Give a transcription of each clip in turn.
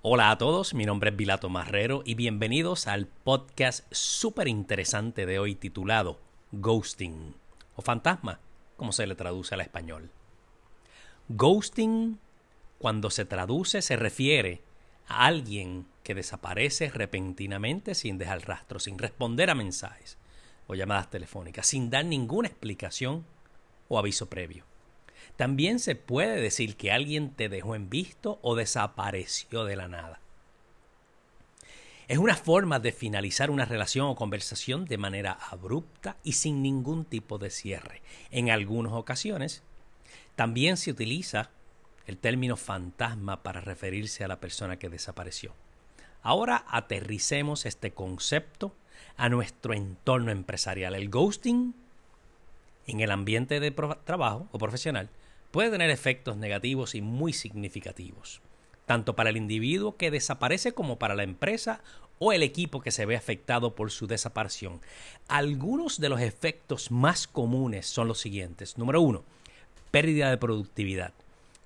Hola a todos, mi nombre es Vilato Marrero y bienvenidos al podcast súper interesante de hoy titulado Ghosting o Fantasma, como se le traduce al español. Ghosting, cuando se traduce, se refiere a alguien que desaparece repentinamente sin dejar rastro, sin responder a mensajes o llamadas telefónicas, sin dar ninguna explicación o aviso previo. También se puede decir que alguien te dejó en visto o desapareció de la nada. Es una forma de finalizar una relación o conversación de manera abrupta y sin ningún tipo de cierre. En algunas ocasiones, también se utiliza el término fantasma para referirse a la persona que desapareció. Ahora aterricemos este concepto a nuestro entorno empresarial. El ghosting en el ambiente de trabajo o profesional puede tener efectos negativos y muy significativos, tanto para el individuo que desaparece como para la empresa o el equipo que se ve afectado por su desaparición. Algunos de los efectos más comunes son los siguientes. Número uno, pérdida de productividad.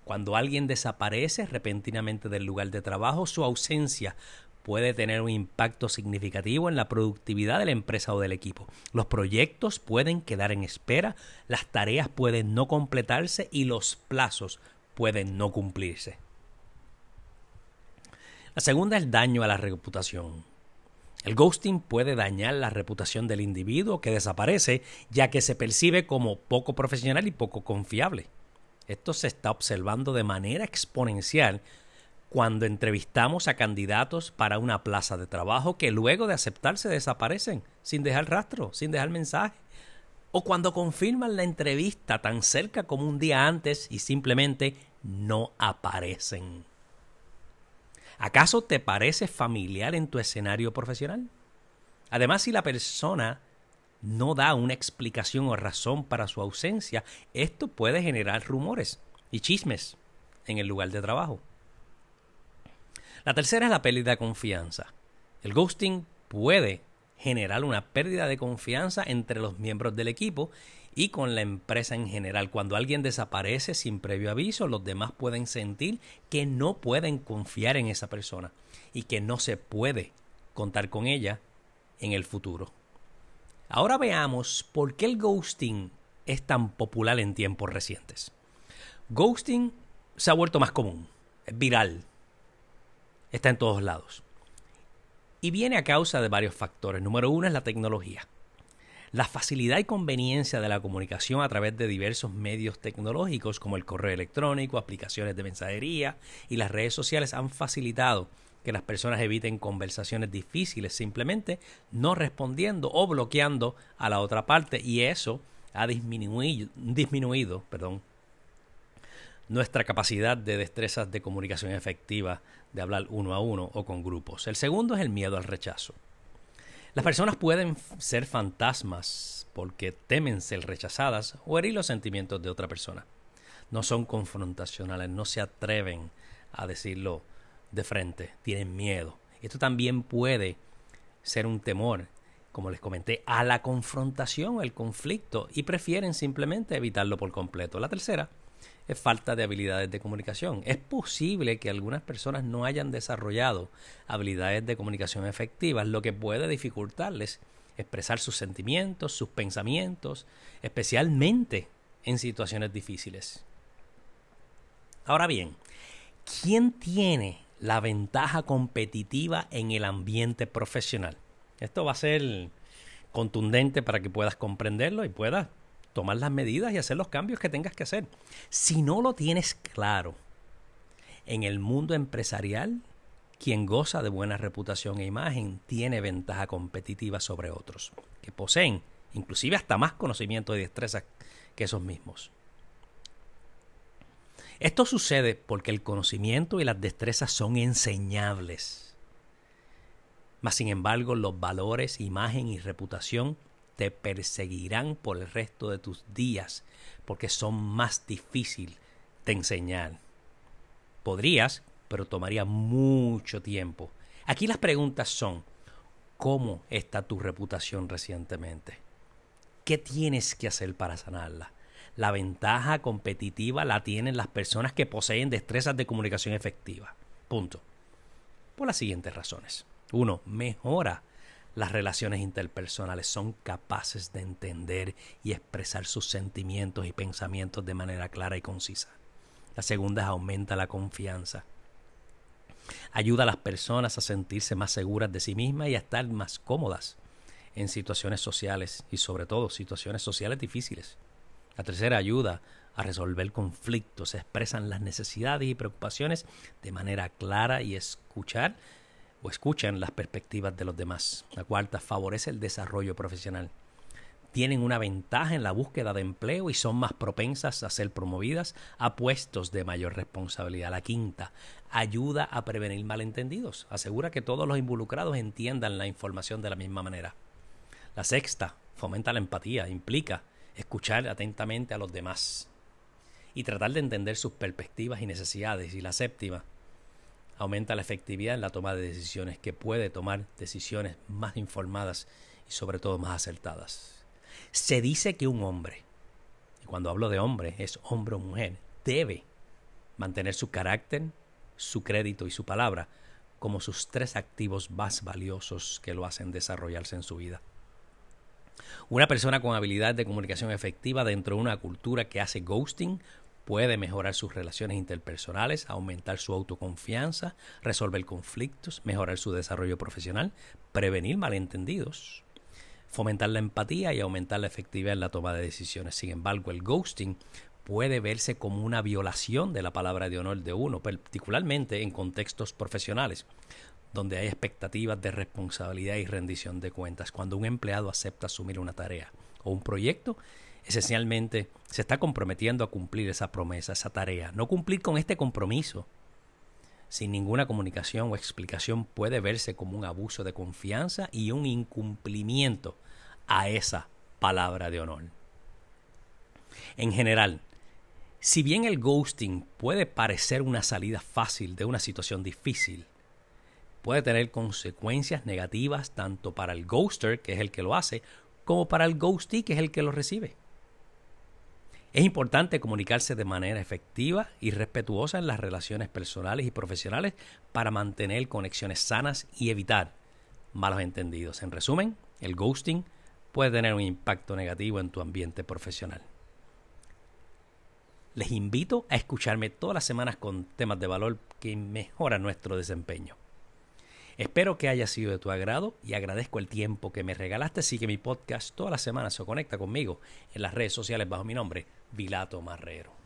Cuando alguien desaparece repentinamente del lugar de trabajo, su ausencia puede tener un impacto significativo en la productividad de la empresa o del equipo. Los proyectos pueden quedar en espera, las tareas pueden no completarse y los plazos pueden no cumplirse. La segunda es daño a la reputación. El ghosting puede dañar la reputación del individuo que desaparece, ya que se percibe como poco profesional y poco confiable. Esto se está observando de manera exponencial cuando entrevistamos a candidatos para una plaza de trabajo que luego de aceptarse desaparecen sin dejar rastro, sin dejar mensaje. O cuando confirman la entrevista tan cerca como un día antes y simplemente no aparecen. ¿Acaso te parece familiar en tu escenario profesional? Además, si la persona no da una explicación o razón para su ausencia, esto puede generar rumores y chismes en el lugar de trabajo. La tercera es la pérdida de confianza. El ghosting puede generar una pérdida de confianza entre los miembros del equipo y con la empresa en general. Cuando alguien desaparece sin previo aviso, los demás pueden sentir que no pueden confiar en esa persona y que no se puede contar con ella en el futuro. Ahora veamos por qué el ghosting es tan popular en tiempos recientes. Ghosting se ha vuelto más común, es viral, está en todos lados. Y viene a causa de varios factores. Número uno es la tecnología. La facilidad y conveniencia de la comunicación a través de diversos medios tecnológicos como el correo electrónico, aplicaciones de mensajería y las redes sociales han facilitado que las personas eviten conversaciones difíciles simplemente no respondiendo o bloqueando a la otra parte y eso ha disminuido, disminuido perdón, nuestra capacidad de destrezas de comunicación efectiva, de hablar uno a uno o con grupos. El segundo es el miedo al rechazo. Las personas pueden ser fantasmas porque temen ser rechazadas o herir los sentimientos de otra persona. No son confrontacionales, no se atreven a decirlo de frente, tienen miedo. Esto también puede ser un temor, como les comenté, a la confrontación, al conflicto, y prefieren simplemente evitarlo por completo. La tercera es falta de habilidades de comunicación. Es posible que algunas personas no hayan desarrollado habilidades de comunicación efectivas, lo que puede dificultarles expresar sus sentimientos, sus pensamientos, especialmente en situaciones difíciles. Ahora bien, ¿quién tiene la ventaja competitiva en el ambiente profesional? Esto va a ser contundente para que puedas comprenderlo y puedas tomar las medidas y hacer los cambios que tengas que hacer. Si no lo tienes claro, en el mundo empresarial, quien goza de buena reputación e imagen tiene ventaja competitiva sobre otros, que poseen inclusive hasta más conocimiento y destreza que esos mismos. Esto sucede porque el conocimiento y las destrezas son enseñables. Mas, sin embargo, los valores, imagen y reputación te perseguirán por el resto de tus días porque son más difícil de enseñar. Podrías, pero tomaría mucho tiempo. Aquí las preguntas son, ¿cómo está tu reputación recientemente? ¿Qué tienes que hacer para sanarla? La ventaja competitiva la tienen las personas que poseen destrezas de comunicación efectiva. Punto. Por las siguientes razones. Uno, mejora las relaciones interpersonales. Son capaces de entender y expresar sus sentimientos y pensamientos de manera clara y concisa. La segunda es aumenta la confianza. Ayuda a las personas a sentirse más seguras de sí mismas y a estar más cómodas en situaciones sociales y sobre todo situaciones sociales difíciles. La tercera ayuda a resolver conflictos, expresan las necesidades y preocupaciones de manera clara y escuchar o escuchan las perspectivas de los demás. La cuarta favorece el desarrollo profesional. Tienen una ventaja en la búsqueda de empleo y son más propensas a ser promovidas a puestos de mayor responsabilidad. La quinta, ayuda a prevenir malentendidos. Asegura que todos los involucrados entiendan la información de la misma manera. La sexta, fomenta la empatía, implica escuchar atentamente a los demás y tratar de entender sus perspectivas y necesidades. Y la séptima, aumenta la efectividad en la toma de decisiones, que puede tomar decisiones más informadas y sobre todo más acertadas. Se dice que un hombre, y cuando hablo de hombre es hombre o mujer, debe mantener su carácter, su crédito y su palabra como sus tres activos más valiosos que lo hacen desarrollarse en su vida. Una persona con habilidad de comunicación efectiva dentro de una cultura que hace ghosting puede mejorar sus relaciones interpersonales, aumentar su autoconfianza, resolver conflictos, mejorar su desarrollo profesional, prevenir malentendidos, fomentar la empatía y aumentar la efectividad en la toma de decisiones. Sin embargo, el ghosting puede verse como una violación de la palabra de honor de uno, particularmente en contextos profesionales, donde hay expectativas de responsabilidad y rendición de cuentas. Cuando un empleado acepta asumir una tarea o un proyecto, esencialmente se está comprometiendo a cumplir esa promesa, esa tarea. No cumplir con este compromiso sin ninguna comunicación o explicación puede verse como un abuso de confianza y un incumplimiento a esa palabra de honor. En general, si bien el ghosting puede parecer una salida fácil de una situación difícil, puede tener consecuencias negativas tanto para el ghoster, que es el que lo hace, como para el ghostee, que es el que lo recibe. Es importante comunicarse de manera efectiva y respetuosa en las relaciones personales y profesionales para mantener conexiones sanas y evitar malos entendidos. En resumen, el ghosting puede tener un impacto negativo en tu ambiente profesional. Les invito a escucharme todas las semanas con temas de valor que mejoran nuestro desempeño. Espero que haya sido de tu agrado y agradezco el tiempo que me regalaste. Sigue mi podcast todas las semanas se conecta conmigo en las redes sociales bajo mi nombre, Vilato Marrero.